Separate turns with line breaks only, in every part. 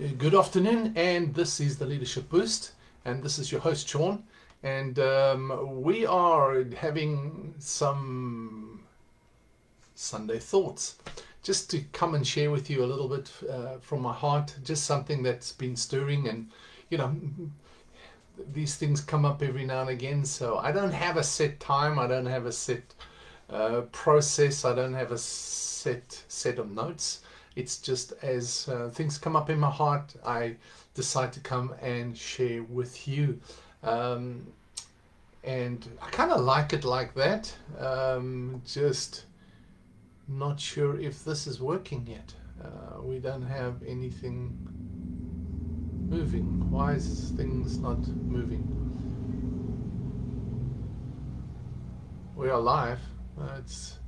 Uh, Good afternoon, and this is the Leadership Boost, and this is your host Sean, and um, we are having some Sunday thoughts, just to come and share with you a little bit uh, from my heart, just something that's been stirring, and you know, these things come up every now and again. So I don't have a set time, I don't have a set uh, process, I don't have a set set of notes. It's just as uh, things come up in my heart, I decide to come and share with you. Um, and I kind of like it like that. Um, just not sure if this is working yet. Uh, we don't have anything moving. Why is things not moving? We are live. Uh, it's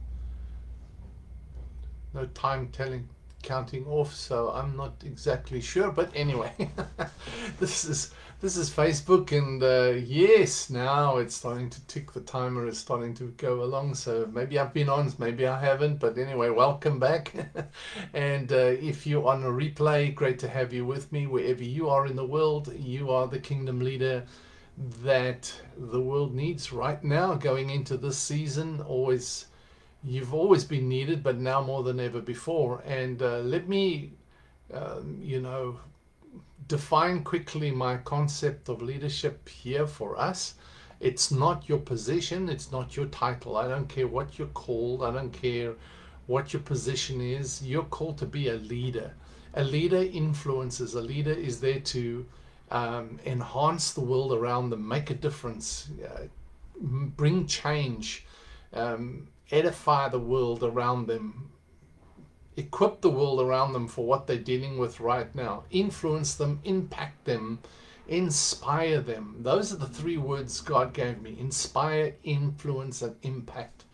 no time telling counting off so i'm not exactly sure but anyway this is this is facebook and uh, yes now it's starting to tick the timer is starting to go along so maybe i've been on maybe i haven't but anyway welcome back. And uh, if you're on a replay great to have you with me. Wherever you are in the world you are the kingdom leader that the world needs right now going into this season. Always you've always been needed, but now more than ever before. And uh, let me, um, you know, define quickly my concept of leadership here for us. It's not your position, it's not your title. I don't care what you're called, I don't care what your position is. You're called to be a leader. A leader influences, a leader is there to um, enhance the world around them, make a difference, uh, bring change. Um, edify the world around them, equip the world around them for what they're dealing with right now, influence them, impact them, inspire them. Those are the three words God gave me inspire, influence, and impact.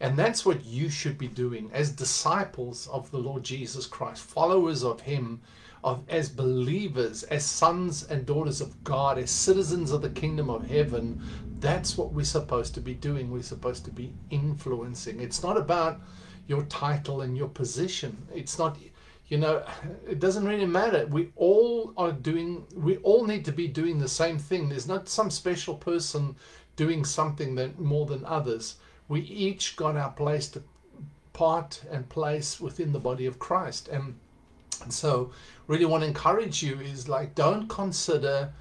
And that's what you should be doing as disciples of the Lord Jesus Christ, followers of Him, of, as believers, as sons and daughters of God, as citizens of the kingdom of heaven. That's what we're supposed to be doing. We're supposed to be influencing. It's not about your title and your position. It's not, you know, it doesn't really matter. We all are doing, we all need to be doing the same thing. There's not some special person doing something that more than others. We each got our place to part and place within the body of Christ. And, and so really want to encourage you is like, don't consider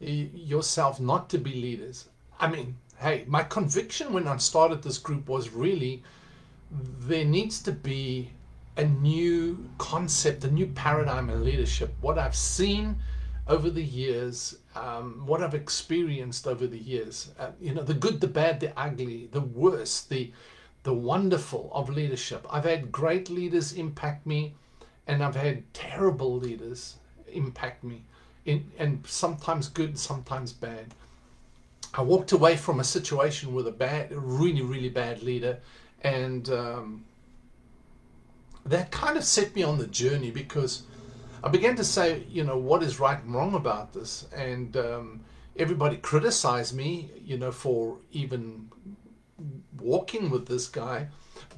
yourself not to be leaders I mean, hey, my conviction when I started this group was really there needs to be a new concept, a new paradigm in leadership. What I've seen over the years, um, what I've experienced over the years, uh, you know, the good, the bad, the ugly, the worst, the the wonderful of leadership. I've had great leaders impact me, and I've had terrible leaders impact me, in, and sometimes good, sometimes bad. I walked away from a situation with a bad, really, really bad leader, and um, that kind of set me on the journey because I began to say, you know, what is right and wrong about this, and um, everybody criticized me, you know, for even walking with this guy.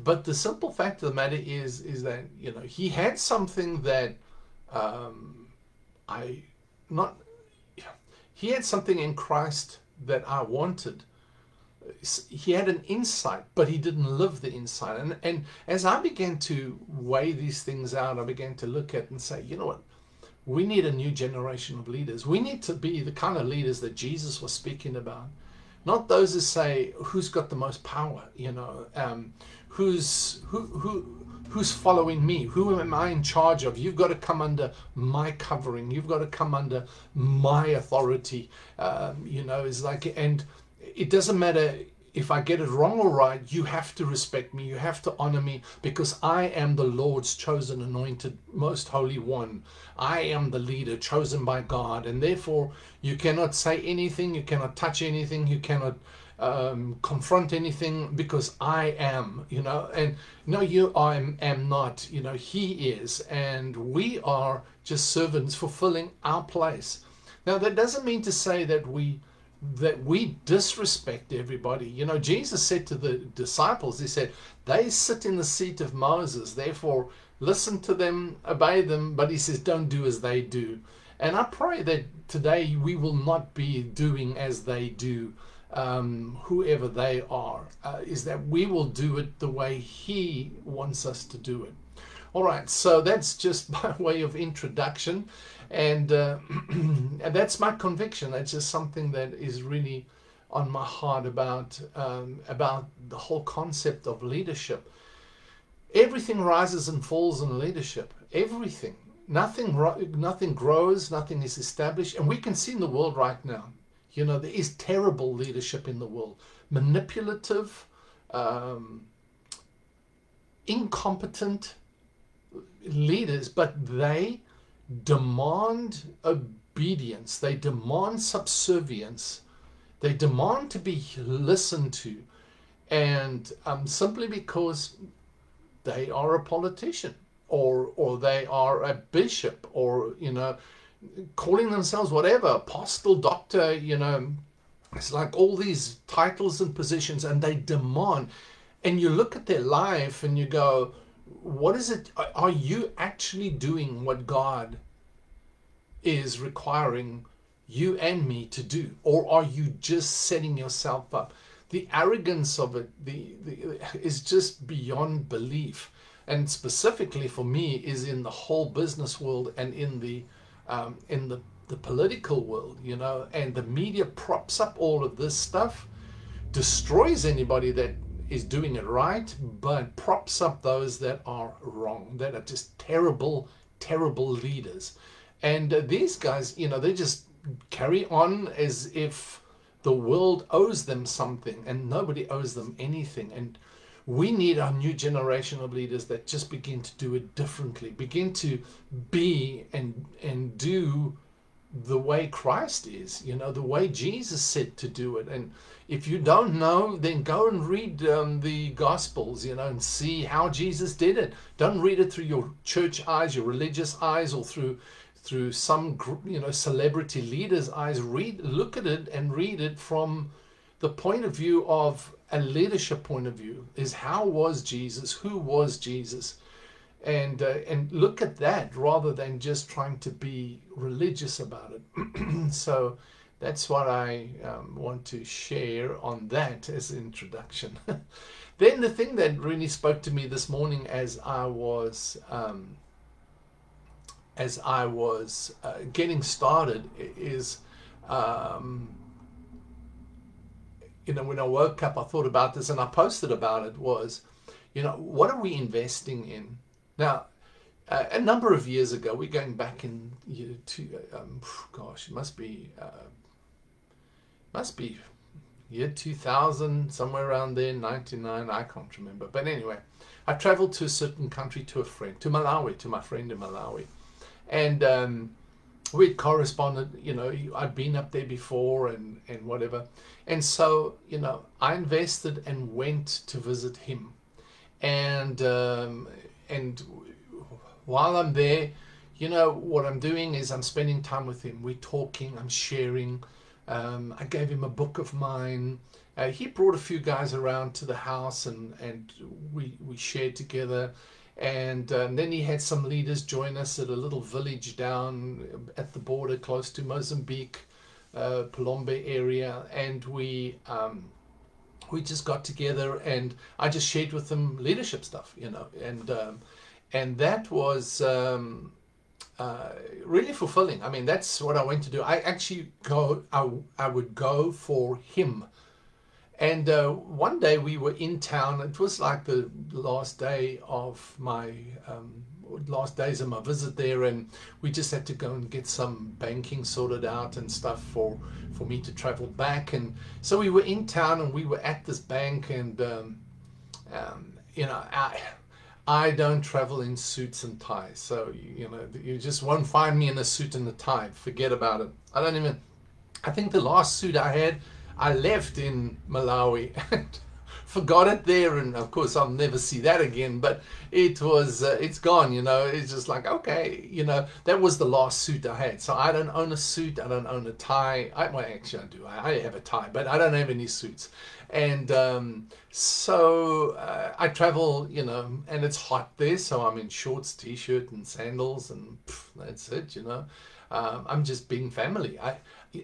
But the simple fact of the matter is, is that you know he had something that um, I not he had something in Christ that I wanted. He had an insight, but he didn't live the insight. And, and as I began to weigh these things out, I began to look at and say, you know what? We need a new generation of leaders. We need to be the kind of leaders that Jesus was speaking about. Not those who say, who's got the most power, you know, um, who's, who, who, who's following me? Who am I in charge of? You've got to come under my covering. You've got to come under my authority. Um, you know, it's like, and it doesn't matter if I get it wrong or right, you have to respect me. You have to honor me because I am the Lord's chosen, anointed, most holy one. I am the leader chosen by God. And therefore, you cannot say anything. You cannot touch anything. You cannot um, confront anything because I am, you know, and no, you I am not, you know, He is, and we are just servants fulfilling our place. Now, that doesn't mean to say that we that we disrespect everybody. You know, Jesus said to the disciples, He said, they sit in the seat of Moses, therefore listen to them, obey them, but he says, don't do as they do. And I pray that today we will not be doing as they do, um, whoever they are, uh, is that we will do it the way he wants us to do it. All right, so that's just by way of introduction. And, uh, and that's my conviction. That's just something that is really on my heart about um, about the whole concept of leadership. Everything rises and falls in leadership. Everything. Nothing, nothing grows, nothing is established. And we can see in the world right now, you know, there is terrible leadership in the world. Manipulative, um, incompetent leaders, but they demand obedience, they demand subservience, they demand to be listened to, and um, simply because they are a politician or or they are a bishop or you know calling themselves whatever apostle doctor you know it's like all these titles and positions and they demand and you look at their life and you go what is it are you actually doing what god is requiring you and me to do? Or are you just setting yourself up? The arrogance of it the, the is just beyond belief. And specifically for me is in the whole business world and in the um, in the the political world you know and the media props up all of this stuff destroys anybody that is doing it right but props up those that are wrong that are just terrible terrible leaders. And uh, these guys you know they just carry on as if the world owes them something and nobody owes them anything. And we need our new generation of leaders that just begin to do it differently begin to be and and do the way christ is you know the way jesus said to do it. And if you don't know then go and read um, the gospels you know and see how jesus did it. Don't read it through your church eyes your religious eyes or through through some you know celebrity leaders eyes. Read look at it and read it from the point of view of a leadership point of view is how was Jesus, who was Jesus, and uh, and look at that rather than just trying to be religious about it. so that's what I um, want to share on that as introduction. then the thing that really spoke to me this morning as I was um, as I was uh, getting started is. Um, you know, when I woke up, I thought about this and I posted about it was, you know, what are we investing in? Now, uh, a number of years ago, we're going back in year two, um, gosh, it must be, uh, must be year 2000, somewhere around there, 99, I can't remember. But anyway, I traveled to a certain country to a friend, to Malawi, to my friend in Malawi. And um, we'd corresponded, you know, I'd been up there before and, and whatever. And so, you know, I invested and went to visit him. And, um, and while I'm there, you know, what I'm doing is I'm spending time with him. We're talking, I'm sharing. Um, I gave him a book of mine. Uh, he brought a few guys around to the house and, and we, we shared together. And um, then he had some leaders join us at a little village down at the border close to Mozambique uh, Phalombe area, and we um, we just got together and I just shared with them leadership stuff, you know, and um, and that was um, uh, really fulfilling. I mean, that's what I went to do. I actually go, I, I would go for him. And uh, one day we were in town. It was like the last day of my um, last days of my visit there, and we just had to go and get some banking sorted out and stuff for for me to travel back. And so we were in town, and we were at this bank, and um, um, you know, I I don't travel in suits and ties, so you, you know, you just won't find me in a suit and a tie. Forget about it. I don't even. I think the last suit I had, I left in Malawi. And forgot it there, and of course I'll never see that again. But it was, uh, it's gone. You know, it's just like okay, you know, that was the last suit I had. So I don't own a suit. I don't own a tie. I, well, actually I do. I, I have a tie, but I don't have any suits. And um, so uh, I travel, you know, and it's hot there, so I'm in shorts, t-shirt, and sandals, and pff, that's it. You know, um, I'm just being family. I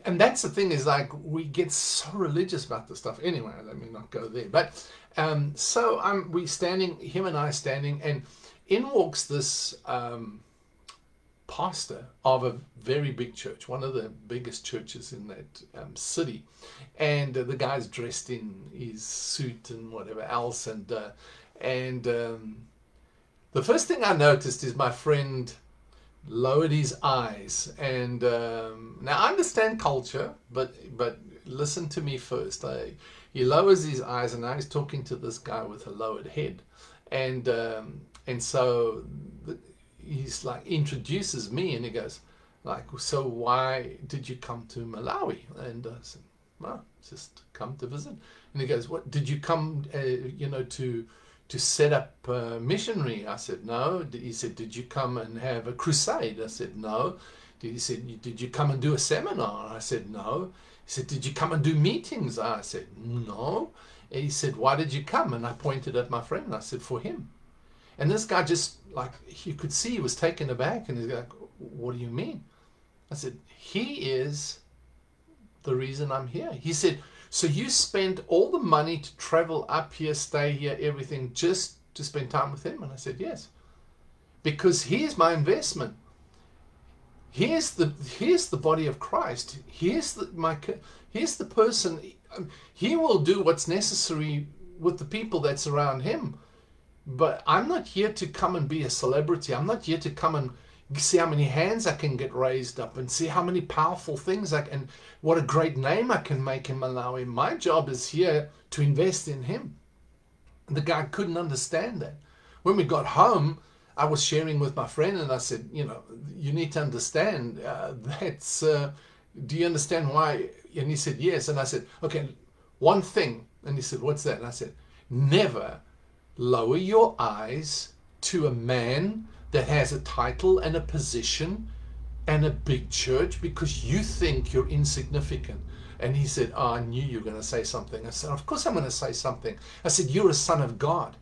and that's the thing is like we get so religious about this stuff. Anyway, let me not go there. But um, so I'm we standing, him and I standing, and in walks this um, pastor of a very big church, one of the biggest churches in that um, city, and uh, the guy's dressed in his suit and whatever else, and uh, and um, the first thing I noticed is my friend lowered his eyes and um, now I understand culture but but listen to me first. I, he lowers his eyes and now he's talking to this guy with a lowered head. And um, and so he's like introduces me and he goes like so why did you come to Malawi? And I said well just come to visit. And he goes what did you come uh, you know to to set up a missionary? I said, no. He said, did you come and have a crusade? I said, no. He said, did you come and do a seminar? I said, no. He said, did you come and do meetings? I said, no. And he said, why did you come? And I pointed at my friend I said, for him. And this guy just, like, you could see he was taken aback and he's like, what do you mean? I said, he is the reason I'm here. He said, so you spent all the money to travel up here, stay here, everything, just to spend time with him? And I said, yes. Because here's my investment. Here's the here's the body of Christ. Here's the my here's the person. Um, he will do what's necessary with the people that surround him. But I'm not here to come and be a celebrity. I'm not here to come and see how many hands I can get raised up and see how many powerful things I can, what a great name I can make in Malawi. My job is here to invest in him. The guy couldn't understand that. When we got home, I was sharing with my friend and I said, you know, you need to understand uh, that's, uh, do you understand why? And he said, yes. And I said, okay, one thing. And he said, what's that? And I said, never lower your eyes to a man that has a title and a position and a big church because you think you're insignificant. And he said, oh, I knew you were going to say something. I said, Of course I'm going to say something. I said, You're a son of God.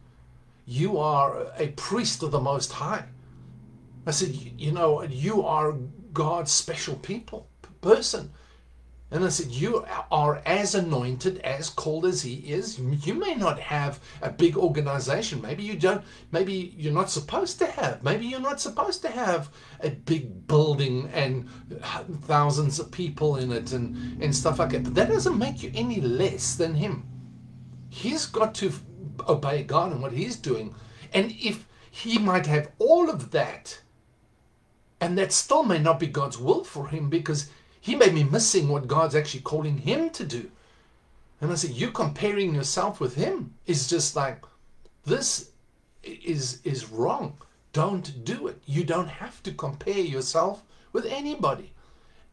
You are a priest of the Most High. I said, You know, you are God's special people, person. And I said, You are as anointed, as called as He is. You may not have a big organization. Maybe you don't, maybe you're not supposed to have. Maybe you're not supposed to have a big building and thousands of people in it and, and stuff like that. But that doesn't make you any less than Him. He's got to obey God and what He's doing. And if He might have all of that, and that still may not be God's will for Him because he may be missing what God's actually calling him to do. And I said, you comparing yourself with him is just like, this is, is wrong. Don't do it. You don't have to compare yourself with anybody.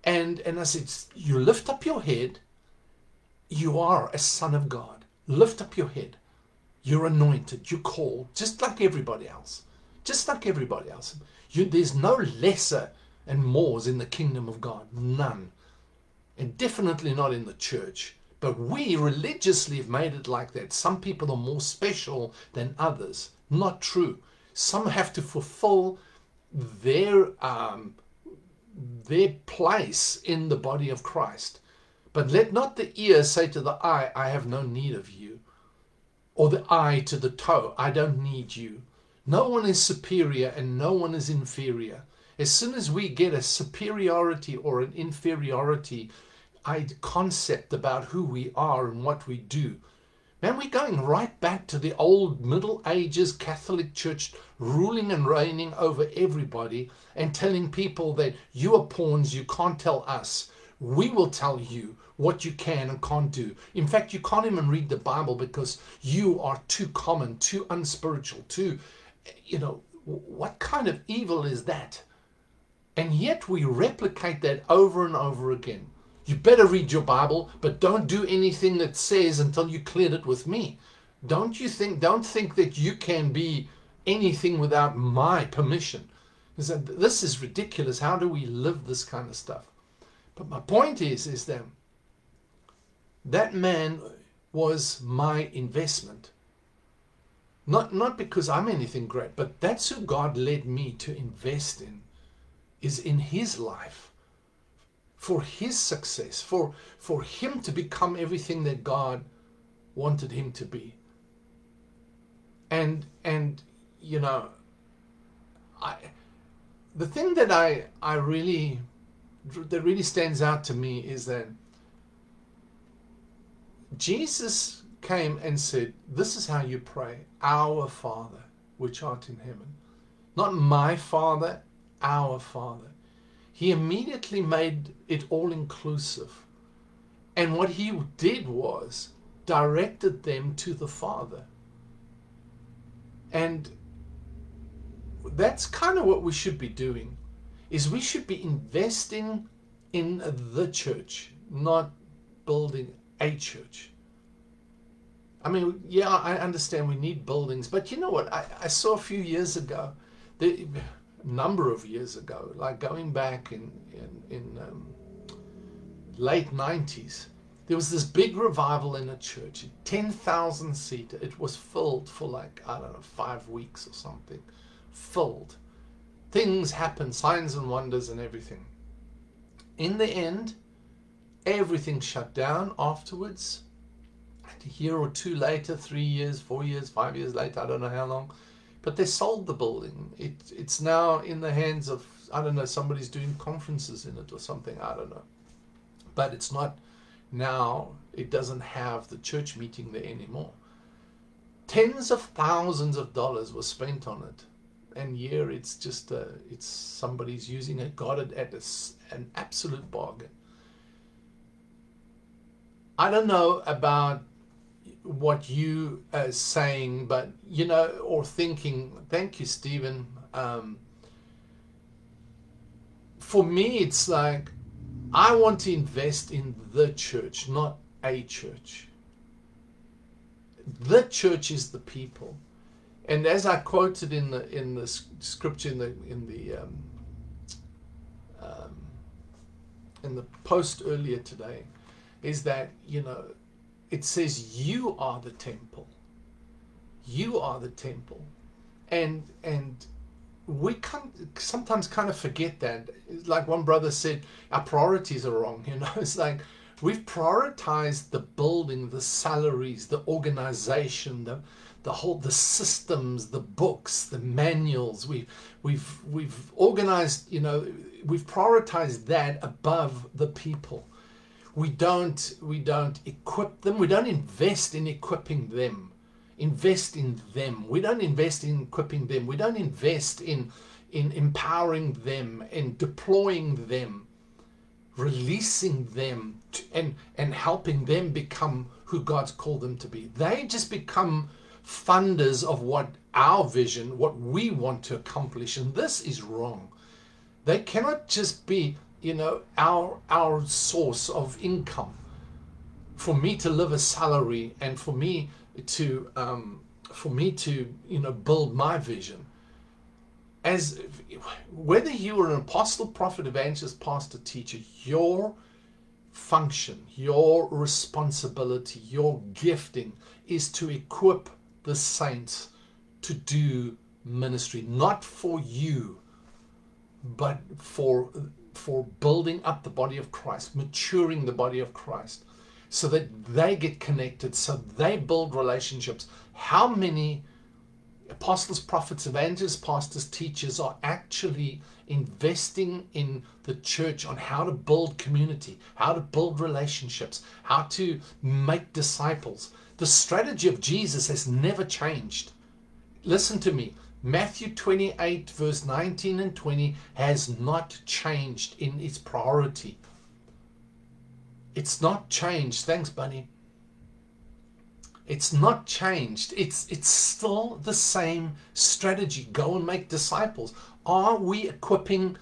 And, and I said, you lift up your head. You are a son of God. Lift up your head. You're anointed. You're called just like everybody else. Just like everybody else. You, there's no lesser and mores in the kingdom of God. None. And definitely not in the church. But we religiously have made it like that. Some people are more special than others. Not true. Some have to fulfill their um, their place in the body of Christ. But let not the ear say to the eye, I have no need of you. Or the eye to the toe, I don't need you. No one is superior and no one is inferior. As soon as we get a superiority or an inferiority concept about who we are and what we do, man, we're going right back to the old Middle Ages Catholic Church ruling and reigning over everybody and telling people that you are pawns, you can't tell us. We will tell you what you can and can't do. In fact, you can't even read the Bible because you are too common, too unspiritual, too, you know, what kind of evil is that? And yet we replicate that over and over again. You better read your Bible, but don't do anything that says until you cleared it with me. Don't you think, don't think that you can be anything without my permission. This is ridiculous. How do we live this kind of stuff? But my point is, is that that man was my investment. Not, not because I'm anything great, but that's who God led me to invest in, is in his life, for his success, for, for him to become everything that God wanted him to be. And, and you know, I, the thing that I, I really, that really stands out to me is that Jesus came and said, This is how you pray, Our Father, which art in heaven. Not my Father, our Father. He immediately made it all inclusive. And what he did was directed them to the Father. And that's kind of what we should be doing is we should be investing in the church, not building a church. I mean, yeah, I understand we need buildings, but you know what? I, I saw a few years ago, the number of years ago, like going back in in, in um, late nineties, there was this big revival in a church, ten thousand seater. It was filled for like I don't know five weeks or something, filled. Things happened, signs and wonders and everything. In the end, everything shut down afterwards And a year or two later, three years, four years, five years later, I don't know how long, but they sold the building. It, it's now in the hands of, I don't know, somebody's doing conferences in it or something, I don't know. But it's not now, it doesn't have the church meeting there anymore. Tens of thousands of dollars were spent on it. And here it's just, uh, it's somebody's using it, got it at a, an absolute bargain. I don't know about what you are saying, but you know, or thinking. Thank you, Stephen. Um, for me, it's like I want to invest in the church, not a church. The church is the people, and as I quoted in the in the scripture in the in the um, um, in the post earlier today, is that you know it says you are the temple. You are the temple. And and we can sometimes kind of forget that. Like one brother said our priorities are wrong you know? It's like we've prioritized the building the salaries the organization the the whole the systems the books the manuals. We've we've we've organized you know we've prioritized that above the people we don't we don't equip them. We don't invest in equipping them. Invest in them. We don't invest in equipping them. We don't invest in in empowering them and deploying them releasing them to, and and helping them become who God's called them to be. They just become funders of what our vision what we want to accomplish and this is wrong. They cannot just be you know, our our source of income. For me to live a salary and for me to um, for me to you know build my vision. As whether you are an apostle, prophet, evangelist, pastor, teacher, your function, your responsibility, your gifting is to equip the saints to do ministry, not for you, but for for building up the body of Christ, maturing the body of Christ, so that they get connected, so they build relationships. How many apostles, prophets, evangelists, pastors, teachers are actually investing in the church on how to build community, how to build relationships, how to make disciples? The strategy of Jesus has never changed. Listen to me. Matthew 28, verse 19 and 20 has not changed in its priority. It's not changed. Thanks, Bunny. It's not changed. It's it's still the same strategy. Go and make disciples. Are we equipping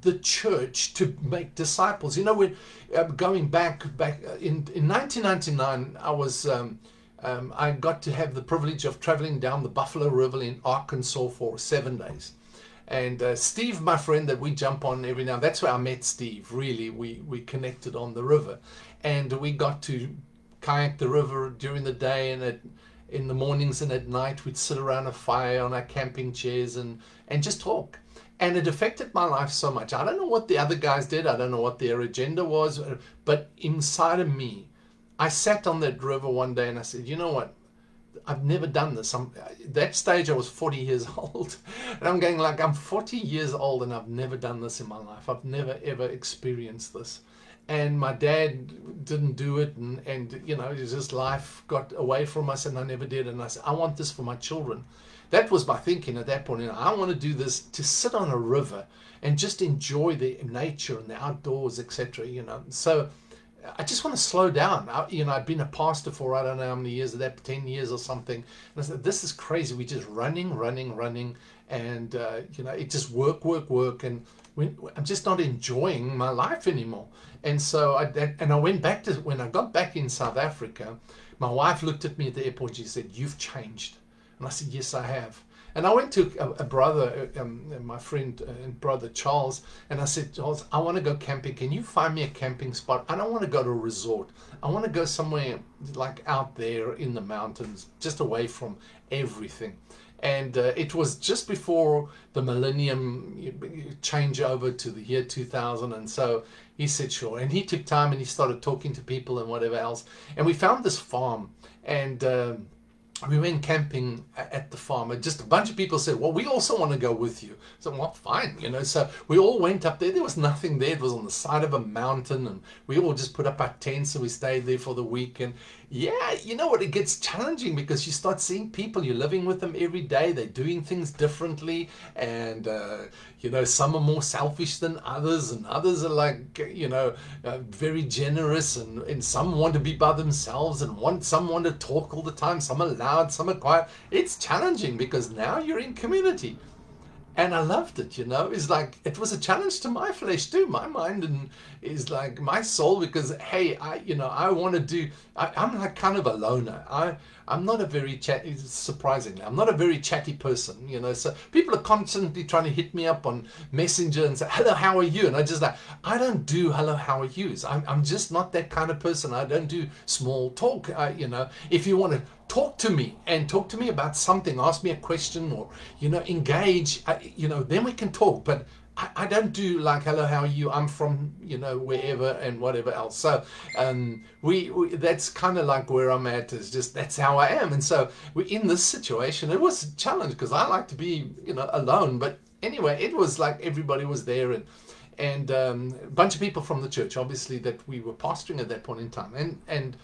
the church to make disciples? You know, we're uh, going back back uh, in in 1999. I was um, um, I got to have the privilege of traveling down the Buffalo River in Arkansas for seven days. And uh, Steve, my friend that we jump on every now, that's where I met Steve. Really, we we connected on the river, and we got to kayak the river during the day and at in the mornings and at night. We'd sit around a fire on our camping chairs and and just talk. And it affected my life so much. I don't know what the other guys did. I don't know what their agenda was but inside of me i sat on that river one day and i said you know what I've never done this. I'm, that stage I was 40 years old. And I'm going like, I'm 40 years old and I've never done this in my life. I've never ever experienced this and my dad didn't do it and, and you know just life got away from us and i never did and i said i want this for my children that was my thinking at that point i want to do this to sit on a river and just enjoy the nature and the outdoors etc you know so I just want to slow down. I, you know, I've been a pastor for I don't know how many years, of that 10 years or something. And I said, this is crazy. We're just running, running, running. And, uh, you know, it just work, work, work. And I'm just not enjoying my life anymore. And so I and I went back to when I got back in South Africa, my wife looked at me at the airport. She said, "You've changed," and I said, "Yes, I have." And I went to a, a brother, uh, um, my friend uh, and brother Charles, and I said, Charles, I want to go camping. Can you find me a camping spot? I don't want to go to a resort. I want to go somewhere like out there in the mountains, just away from everything and uh, it was just before the millennium change over to the year 2000 and so he said sure and he took time and he started talking to people and whatever else and we found this farm and um, we went camping at the farm and just a bunch of people said well we also want to go with you. So well fine you know so we all went up there. There was nothing there. It was on the side of a mountain and we all just put up our tents and we stayed there for the week and yeah, you know what? It gets challenging because you start seeing people, you're living with them every day, they're doing things differently, and uh, you know, some are more selfish than others, and others are like, you know, uh, very generous, and, and some want to be by themselves, and want some want to talk all the time, some are loud, some are quiet. It's challenging because now you're in community and I loved it, you know. It's like it was a challenge to my flesh too, my mind and is like my soul because hey, I you know I want to do. I, am like kind of a loner. I I'm not a very chat. Surprisingly, I'm not a very chatty person, you know. So people are constantly trying to hit me up on Messenger and say, "Hello, how are you?" And I just like I don't do "Hello, how are yous." I'm I'm just not that kind of person. I don't do small talk. I, you know, if you want to talk to me and talk to me about something ask me a question or you know engage you know then we can talk but I, I, don't do like hello how are you? I'm from you know wherever and whatever else. So um we, we that's kind of like where i'm at is just that's how i am. And so we're in this situation it was a challenge because i like to be you know alone. But anyway it was like everybody was there and and um, a bunch of people from the church obviously that we were pastoring at that point in time. And and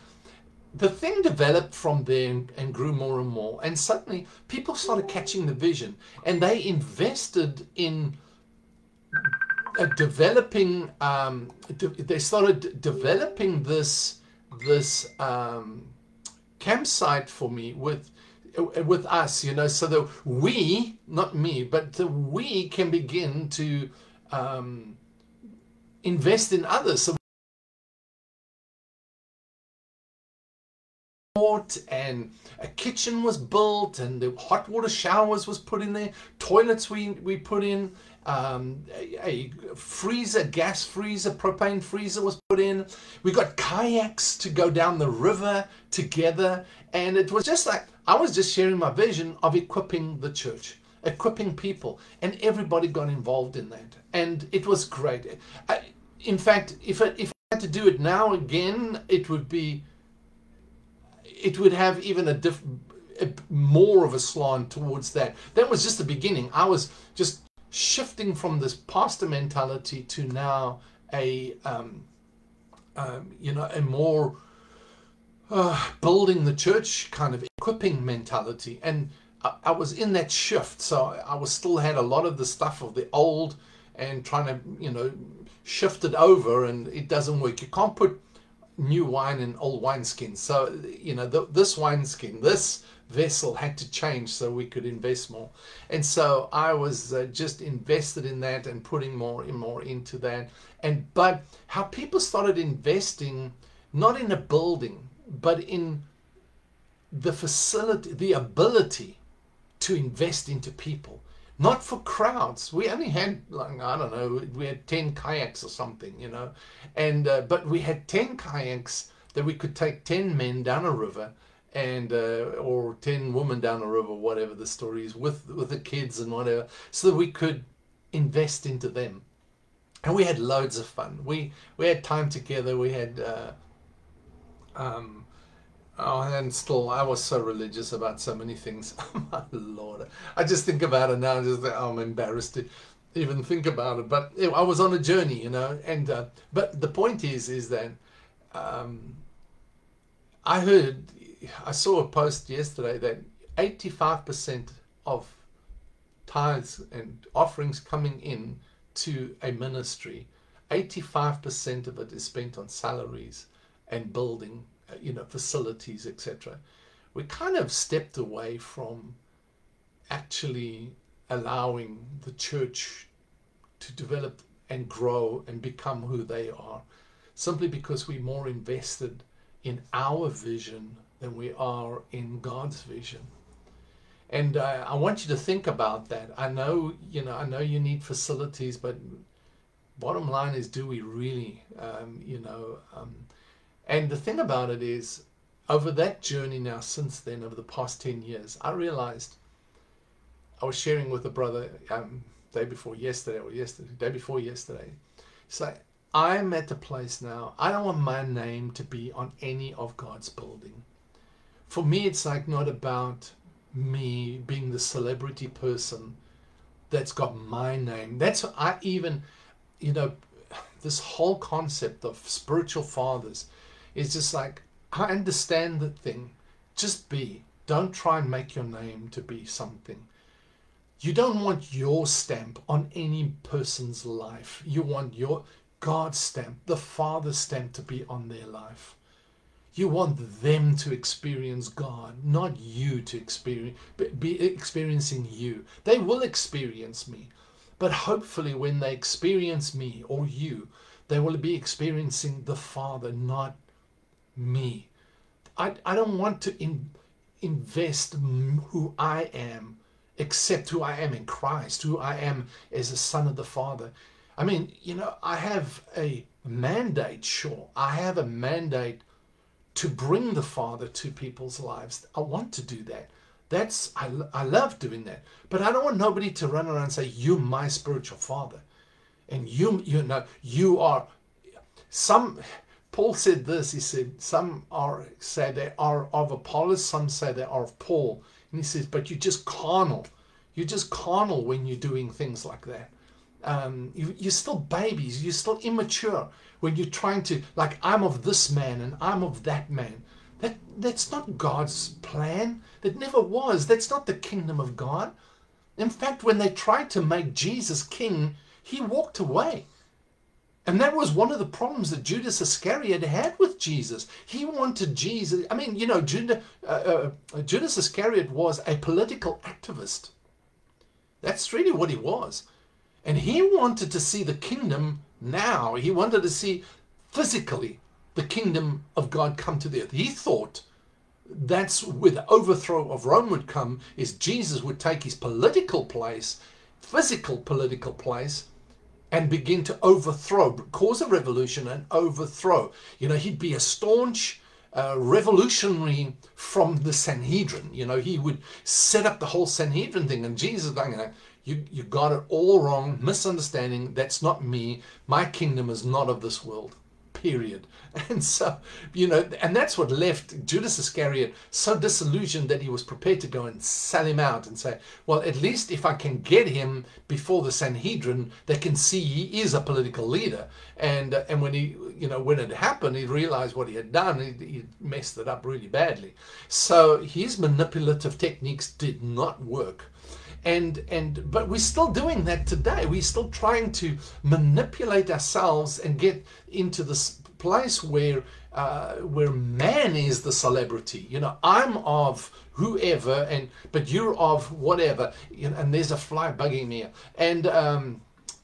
the thing developed from there and, and, grew more and more. And suddenly people started catching the vision and they invested in developing, um, de they started developing this, this um, campsite for me with with us, you know, so that we, not me, but we can begin to um, invest in others. So and a kitchen was built and the hot water showers was put in there toilets we we put in um, a, freezer gas freezer propane freezer was put in. We got kayaks to go down the river together. And it was just like i was just sharing my vision of equipping the church equipping people. And everybody got involved in that. And it was great. I, in fact if I, if I had to do it now again it would be it would have even a diff, more of a slant towards that. That was just the beginning. I was just shifting from this pastor mentality to now a um, um, you know a more uh, building the church kind of equipping mentality and I, I, was in that shift so I was still had a lot of the stuff of the old and trying to you know shift it over and it doesn't work you can't put new wine in old wineskins. So, you know, the, this wineskin, this vessel had to change so we could invest more. And so I was uh, just invested in that and putting more and more into that. And but how people started investing not in a building, but in the facility, the ability to invest into people, not for crowds. We only had like I don't know, we had ten kayaks or something, you know, and uh, but we had ten kayaks that we could take ten men down a river and uh, or 10 women down the river whatever the story is with with the kids and whatever so that we could invest into them. And we had loads of fun. We we had time together. We had uh, um oh and still i was so religious about so many things. My lord. I just think about it now just oh, i'm embarrassed to even think about it. But i was on a journey you know and uh, but the point is is that um, i heard I saw a post yesterday that 85% of tithes and offerings coming in to a ministry, 85% of it is spent on salaries and building, uh, you know, facilities, etc. We kind of stepped away from actually allowing the church to develop and grow and become who they are simply because we're more invested in our vision than we are in God's vision. And uh, I want you to think about that. I know, you know, I know you need facilities, but bottom line is, do we really, um, you know? Um, and the thing about it is, over that journey now, since then, over the past 10 years, I realized I was sharing with a brother um, day before yesterday, or yesterday, day before yesterday. Like, I'm at the place now, I don't want my name to be on any of God's building for me, it's like not about me being the celebrity person that's got my name. That's I even, you know, this whole concept of spiritual fathers is just like I understand the thing. Just be. Don't try and make your name to be something. You don't want your stamp on any person's life. You want your God's stamp, the Father's stamp to be on their life. You want them to experience God, not you to experience be experiencing you. They will experience me. But hopefully when they experience me or you, they will be experiencing the Father, not me. I, I don't want to in, invest who I am, except who I am in Christ, who I am as a son of the Father. I mean, you know, I have a mandate, sure. I have a mandate to bring the Father to people's lives. I want to do that. That's I, I love doing that. But I don't want nobody to run around and say, You're my spiritual father. And you you know, you are some Paul said this, he said, some are say they are of Apollos, some say they are of Paul. And he says, But you're just carnal. You're just carnal when you're doing things like that. Um, you, you're still babies, you're still immature when you're trying to like I'm of this man and I'm of that man. That that's not God's plan. That never was. That's not the kingdom of God. In fact, when they tried to make Jesus king, he walked away. And that was one of the problems that Judas Iscariot had with Jesus. He wanted Jesus. I mean, you know, uh, uh, Judas Iscariot was a political activist. That's really what he was. And he wanted to see the kingdom now. He wanted to see physically the kingdom of God come to the earth. He thought that's where the overthrow of Rome would come, is Jesus would take his political place, physical political place, and begin to overthrow, cause a revolution and overthrow. You know, he'd be a staunch uh, revolutionary from the Sanhedrin. You know, he would set up the whole Sanhedrin thing, and Jesus I'm going, know, you, you got it all wrong, misunderstanding. That's not me. My kingdom is not of this world. Period. And so, you know, and that's what left Judas Iscariot so disillusioned that he was prepared to go and sell him out and say, well, at least if I can get him before the Sanhedrin, they can see he is a political leader. And uh, and when he, you know, when it happened, he realized what he had done. He, he messed it up really badly. So his manipulative techniques did not work and and but we're still doing that today. We're still trying to manipulate ourselves and get into this place where uh, where man is the celebrity. You know i'm of whoever and but you're of whatever. You know, and there's a fly bugging me. And um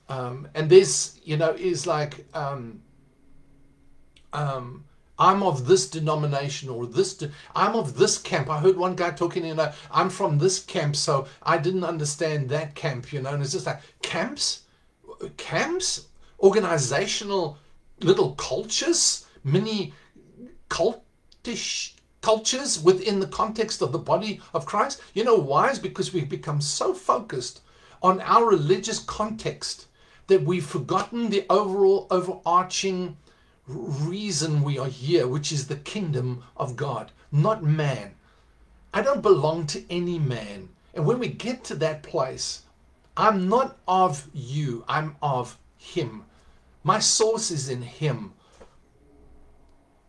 um and this you know is like um um I'm of this denomination or this, de- I'm of this camp. I heard one guy talking, you know, I'm from this camp, so I didn't understand that camp, you know, and it's just like camps, camps, organizational little cultures, mini cultish cultures within the context of the body of Christ. You know why? Is because we've become so focused on our religious context that we've forgotten the overall overarching reason we are here, which is the kingdom of God, not man. I don't belong to any man. And when we get to that place, I'm not of you, I'm of Him. My source is in Him.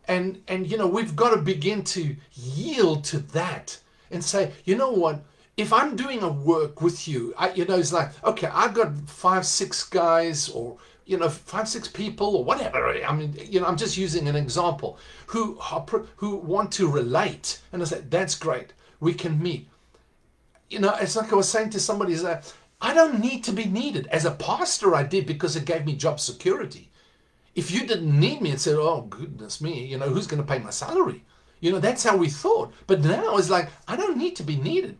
And, and you know, we've got to begin to yield to that and say, you know what? If I'm doing a work with you, I, you know, it's like, okay, I've got five, six guys or you know, five, six people or whatever. I mean, you know, I'm just using an example who who want to relate, and I said that's great. We can meet. You know, it's like I was saying to somebody that I don't need to be needed. As a pastor, I did because it gave me job security. If you didn't need me and said, "Oh goodness me," you know, who's going to pay my salary? You know, that's how we thought. But now it's like I don't need to be needed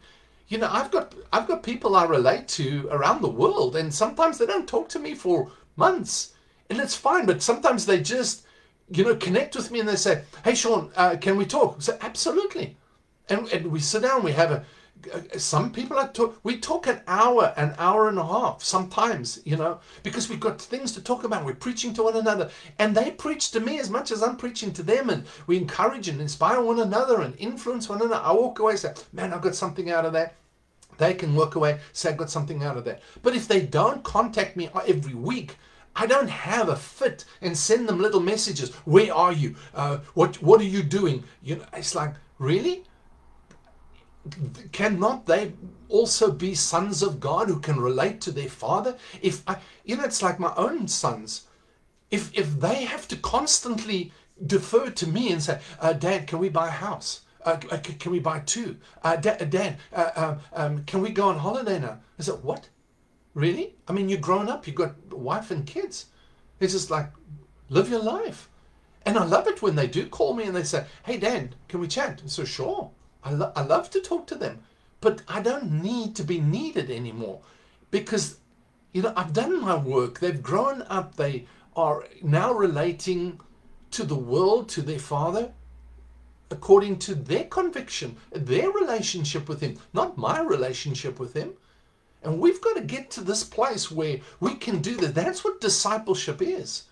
you know i've got i've got people i relate to around the world and sometimes they don't talk to me for months. And it's fine, but sometimes they just, you know, connect with me and they say, hey, Sean, uh, can we talk? Say, absolutely. And, and we sit down, we have a, some people are talk, we talk an hour, an hour and a half sometimes, you know, because we've got things to talk about. We're preaching to one another and they preach to me as much as I'm preaching to them. And we encourage and inspire one another and influence one another. I walk away and say, man, I got something out of that. They can work away, say, I got something out of that. But if they don't contact me every week, I don't have a fit and send them little messages. Where are you? Uh, what What are you doing? You know, it's like really. Cannot they also be sons of God who can relate to their father? If I, you know, it's like my own sons. If if they have to constantly defer to me and say, uh, "Dad, can we buy a house?" Uh, uh can we buy two? Uh, Dad, uh, um, um, can we go on holiday now? I said, what? Really? I mean, you're grown up, you've got wife and kids. It's just like, live your life. And I love it when they do call me and they say, hey, Dan, can we chat? I So sure. I, lo- I love to talk to them. But I don't need to be needed anymore because, you know, I've done my work. They've grown up. They are now relating to the world, to their father according to their conviction, their relationship with Him, not my relationship with Him. And we've got to get to this place where we can do that. That's what discipleship is.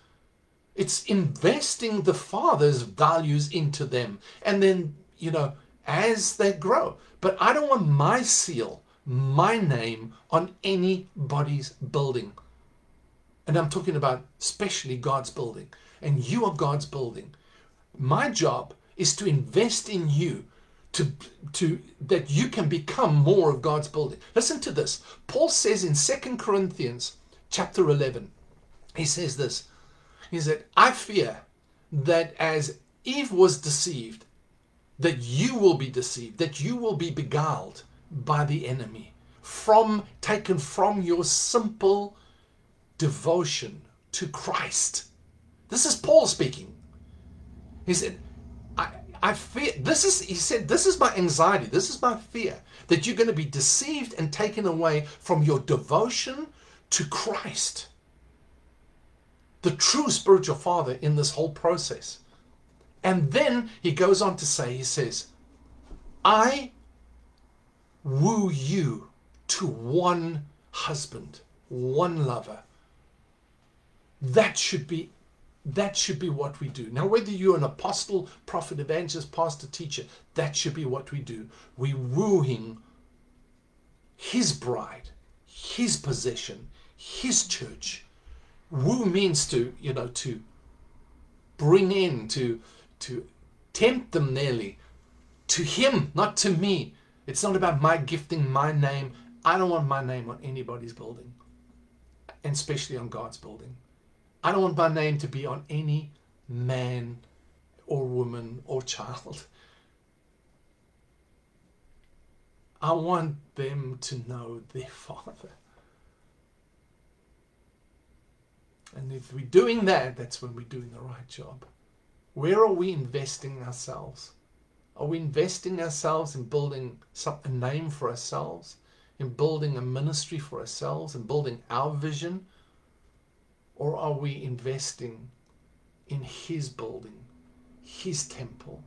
It's investing the Father's values into them. And then, you know, as they grow. But I don't want my seal, my name on anybody's building. And I'm talking about especially God's building. And you are God's building. My job is to invest in you to, to that you can become more of God's building. Listen to this. Paul says in Second Corinthians chapter 11, he says this. He said, I fear that as Eve was deceived, that you will be deceived, that you will be beguiled by the enemy, from taken from your simple devotion to Christ. This is Paul speaking. He said, I fear this is he said this is my anxiety this is my fear that you're going to be deceived and taken away from your devotion to Christ. The true spiritual father in this whole process. And then he goes on to say he says I woo you to one husband one lover. That should be that should be what we do. Now, whether you're an apostle, prophet, evangelist, pastor, teacher, that should be what we do. We wooing his bride, his possession, his church. Woo means to, you know, to bring in, to, to tempt them nearly to him, not to me. It's not about my gifting, my name. I don't want my name on anybody's building, and especially on God's building. I don't want my name to be on any man or woman or child. I want them to know their Father. And if we're doing that, that's when we're doing the right job. where are we investing ourselves? Are we investing ourselves in building some, a name for ourselves, in building a ministry for ourselves, in building our vision? Or are we investing in His building, His temple?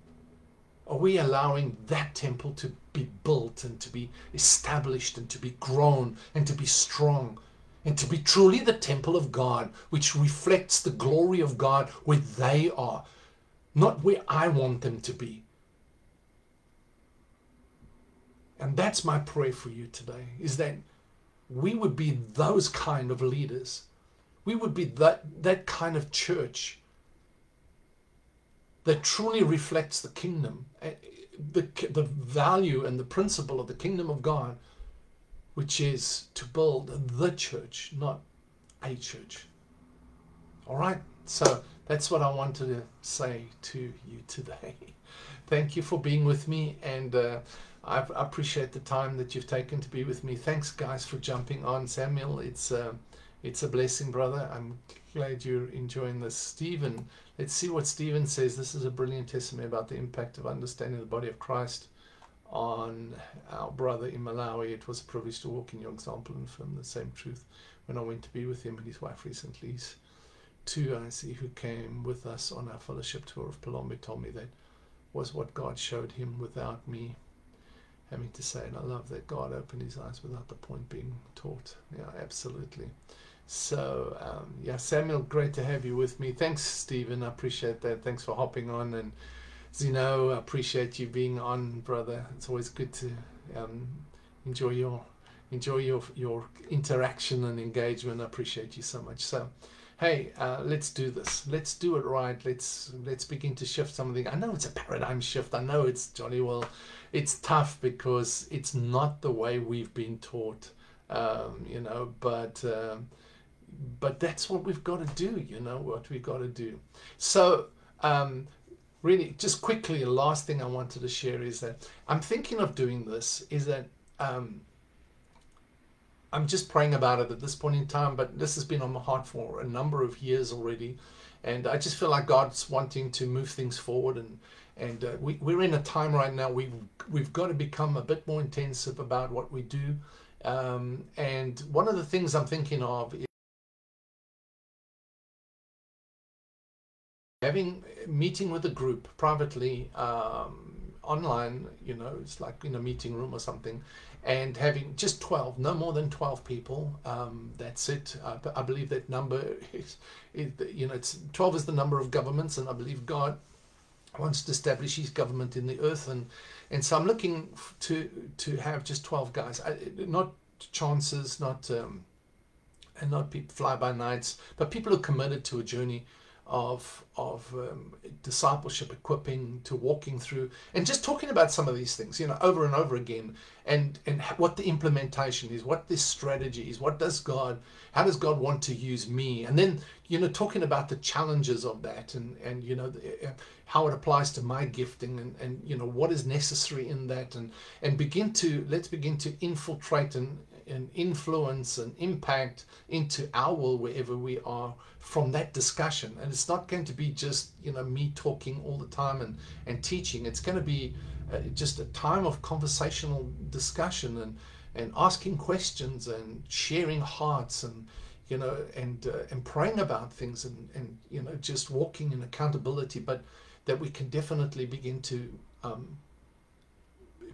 Are we allowing that temple to be built and to be established and to be grown and to be strong and to be truly the temple of God, which reflects the glory of God where they are, not where I want them to be? And that's my prayer for you today is that we would be those kind of leaders. We would be that, that kind of church that truly reflects the kingdom, eh, the, the value and the principle of the kingdom of God, which is to build the church, not a church. All right? So that's what I wanted to say to you today. Thank you for being with me, and uh, I appreciate the time that you've taken to be with me. Thanks, guys, for jumping on. Samuel, it's uh, it's a blessing, brother. I'm glad you're enjoying this. Stephen, let's see what Stephen says. This is a brilliant testimony about the impact of understanding the body of Christ on our brother in Malawi. It was a privilege to walk in your example and affirm the same truth when I went to be with him and his wife recently. Two I see who came with us on our fellowship tour of Phalombe told me that was what God showed him without me having to say. And I love that God opened his eyes without the point being taught. Yeah, absolutely. So, um, yeah, Samuel, great to have you with me. Thanks, Stephen. I appreciate that. Thanks for hopping on. And Zeno, I appreciate you being on, brother. It's always good to um, enjoy your enjoy your your interaction and engagement. I appreciate you so much. So, hey, uh, let's do this. Let's do it right. Let's let's begin to shift something. I know it's a paradigm shift. I know it's jolly well. It's tough because it's not the way we've been taught. Um, you know, but. Um, but that's what we've got to do, you know, what we've got to do. So, um, really, just quickly, the last thing I wanted to share is that I'm thinking of doing this, is that um, I'm just praying about it at this point in time, but this has been on my heart for a number of years already. And I just feel like God's wanting to move things forward. And, and uh, we, we're in a time right now, we've, we've got to become a bit more intensive about what we do. Um, and one of the things I'm thinking of having meeting with a group privately um, online you know it's like in a meeting room or something and having just 12 no more than 12 people um, that's it. I, I, believe that number is, is, you know it's 12 is the number of governments and i believe god wants to establish his government in the earth and and so i'm looking to to have just 12 guys. I, not chances not um, and not people fly by nights but people who are committed to a journey of of um, discipleship equipping to walking through and just talking about some of these things you know over and over again and and what the implementation is what this strategy is what does god how does god want to use me? And then you know talking about the challenges of that and and you know the, uh, how it applies to my gifting and and you know what is necessary in that and and begin to let's begin to infiltrate and and influence and impact into our world wherever we are from that discussion. And it's not going to be just you know me talking all the time and and teaching. It's going to be uh, just a time of conversational discussion and and asking questions and sharing hearts and you know and uh, and praying about things and and you know just walking in accountability but that we can definitely begin to um,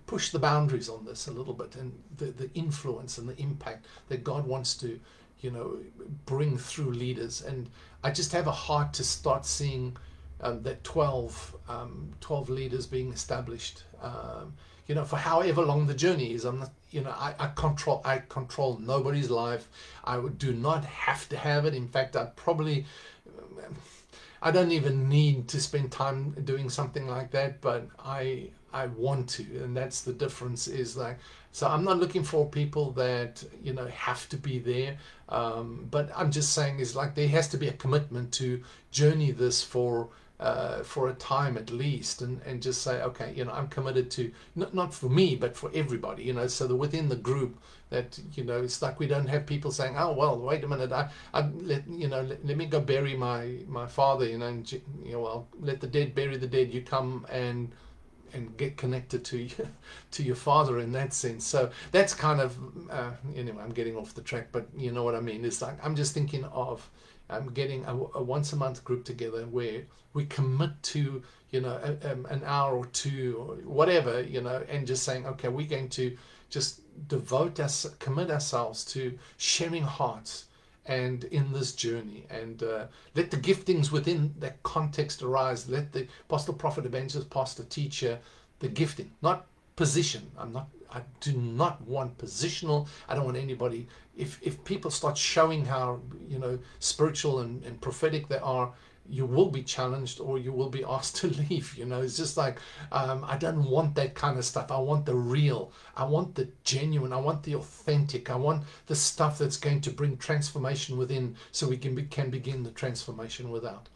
push the boundaries on this a little bit and the, the influence and the impact that God wants to, you know, bring through leaders. And I just have a heart to start seeing um, that 12, um, 12 leaders being established, um, you know, for however long the journey is. I'm not, you know, I, I control, I control nobody's life. I do not have to have it. In fact, I'd probably, I don't even need to spend time doing something like that, but I I want to, and that's the difference. Is like, so I'm not looking for people that you know have to be there, um, but I'm just saying is like there has to be a commitment to journey this for uh, for a time at least and, and just say, okay, you know, I'm committed to, not, not for me, but for everybody, you know, so that within the group that, you know, it's like we don't have people saying, oh, well, wait a minute, I, I let, you know, let, let me go bury my, my father, you know, and, you know, well, let the dead bury the dead, you come and, and get connected to you, to your father in that sense. So that's kind of uh, anyway. I'm getting off the track, but you know what I mean. It's like I'm just thinking of um, getting a, a once a month group together where we commit to you know a, um, an hour or two or whatever you know and just saying okay we're going to just devote us commit ourselves to sharing hearts and in this journey. And uh, let the giftings within that context arise. Let the apostle prophet evangelist pastor teacher the gifting not position. I'm not i do not want positional. I don't want anybody if if people start showing how you know spiritual and, and prophetic they are you will be challenged or you will be asked to leave you know? It's just like um, i don't want that kind of stuff. I want the real. I want the genuine. I want the authentic. I want the stuff that's going to bring transformation within so we can, be, can begin the transformation without.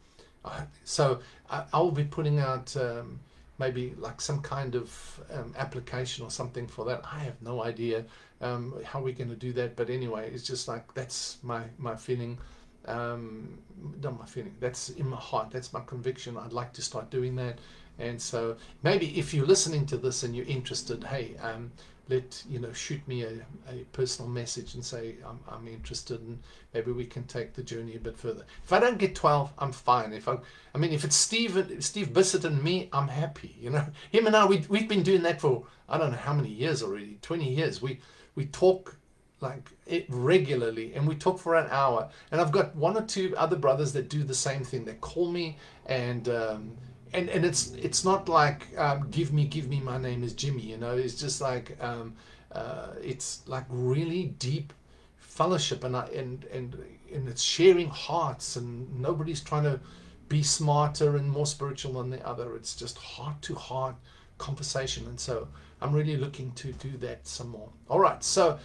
Uh, so I, will be putting out um, maybe like some kind of um, application or something for that. I have no idea um, how we're going to do that but anyway it's just like that's my my feeling um, not my feeling. That's in my heart. That's my conviction. I'd like to start doing that. And so maybe if you're listening to this and you're interested, hey, um, let you know, shoot me a, a personal message and say I'm, I'm interested, and maybe we can take the journey a bit further. If I don't get 12, I'm fine. If I, I mean, if it's Steve, Steve Bissett and me, I'm happy. You know, him and I, we we've been doing that for I don't know how many years already, 20 years. We we talk like it regularly and we talk for an hour. And i've got one or two other brothers that do the same thing. They call me and um, and and it's it's not like um, give me give me my name is jimmy you know? It's just like um, uh, it's like really deep fellowship and I, and and and it's sharing hearts and nobody's trying to be smarter and more spiritual than the other. It's just heart to heart conversation. And so i'm really looking to do that some more. All right. So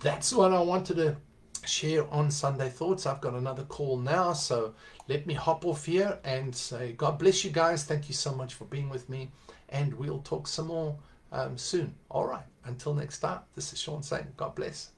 that's what I wanted to share on Sunday Thoughts. I've got another call now, so let me hop off here and say, God bless you guys. Thank you so much for being with me, and we'll talk some more um, soon. All right, until next time, this is Sean saying, God bless.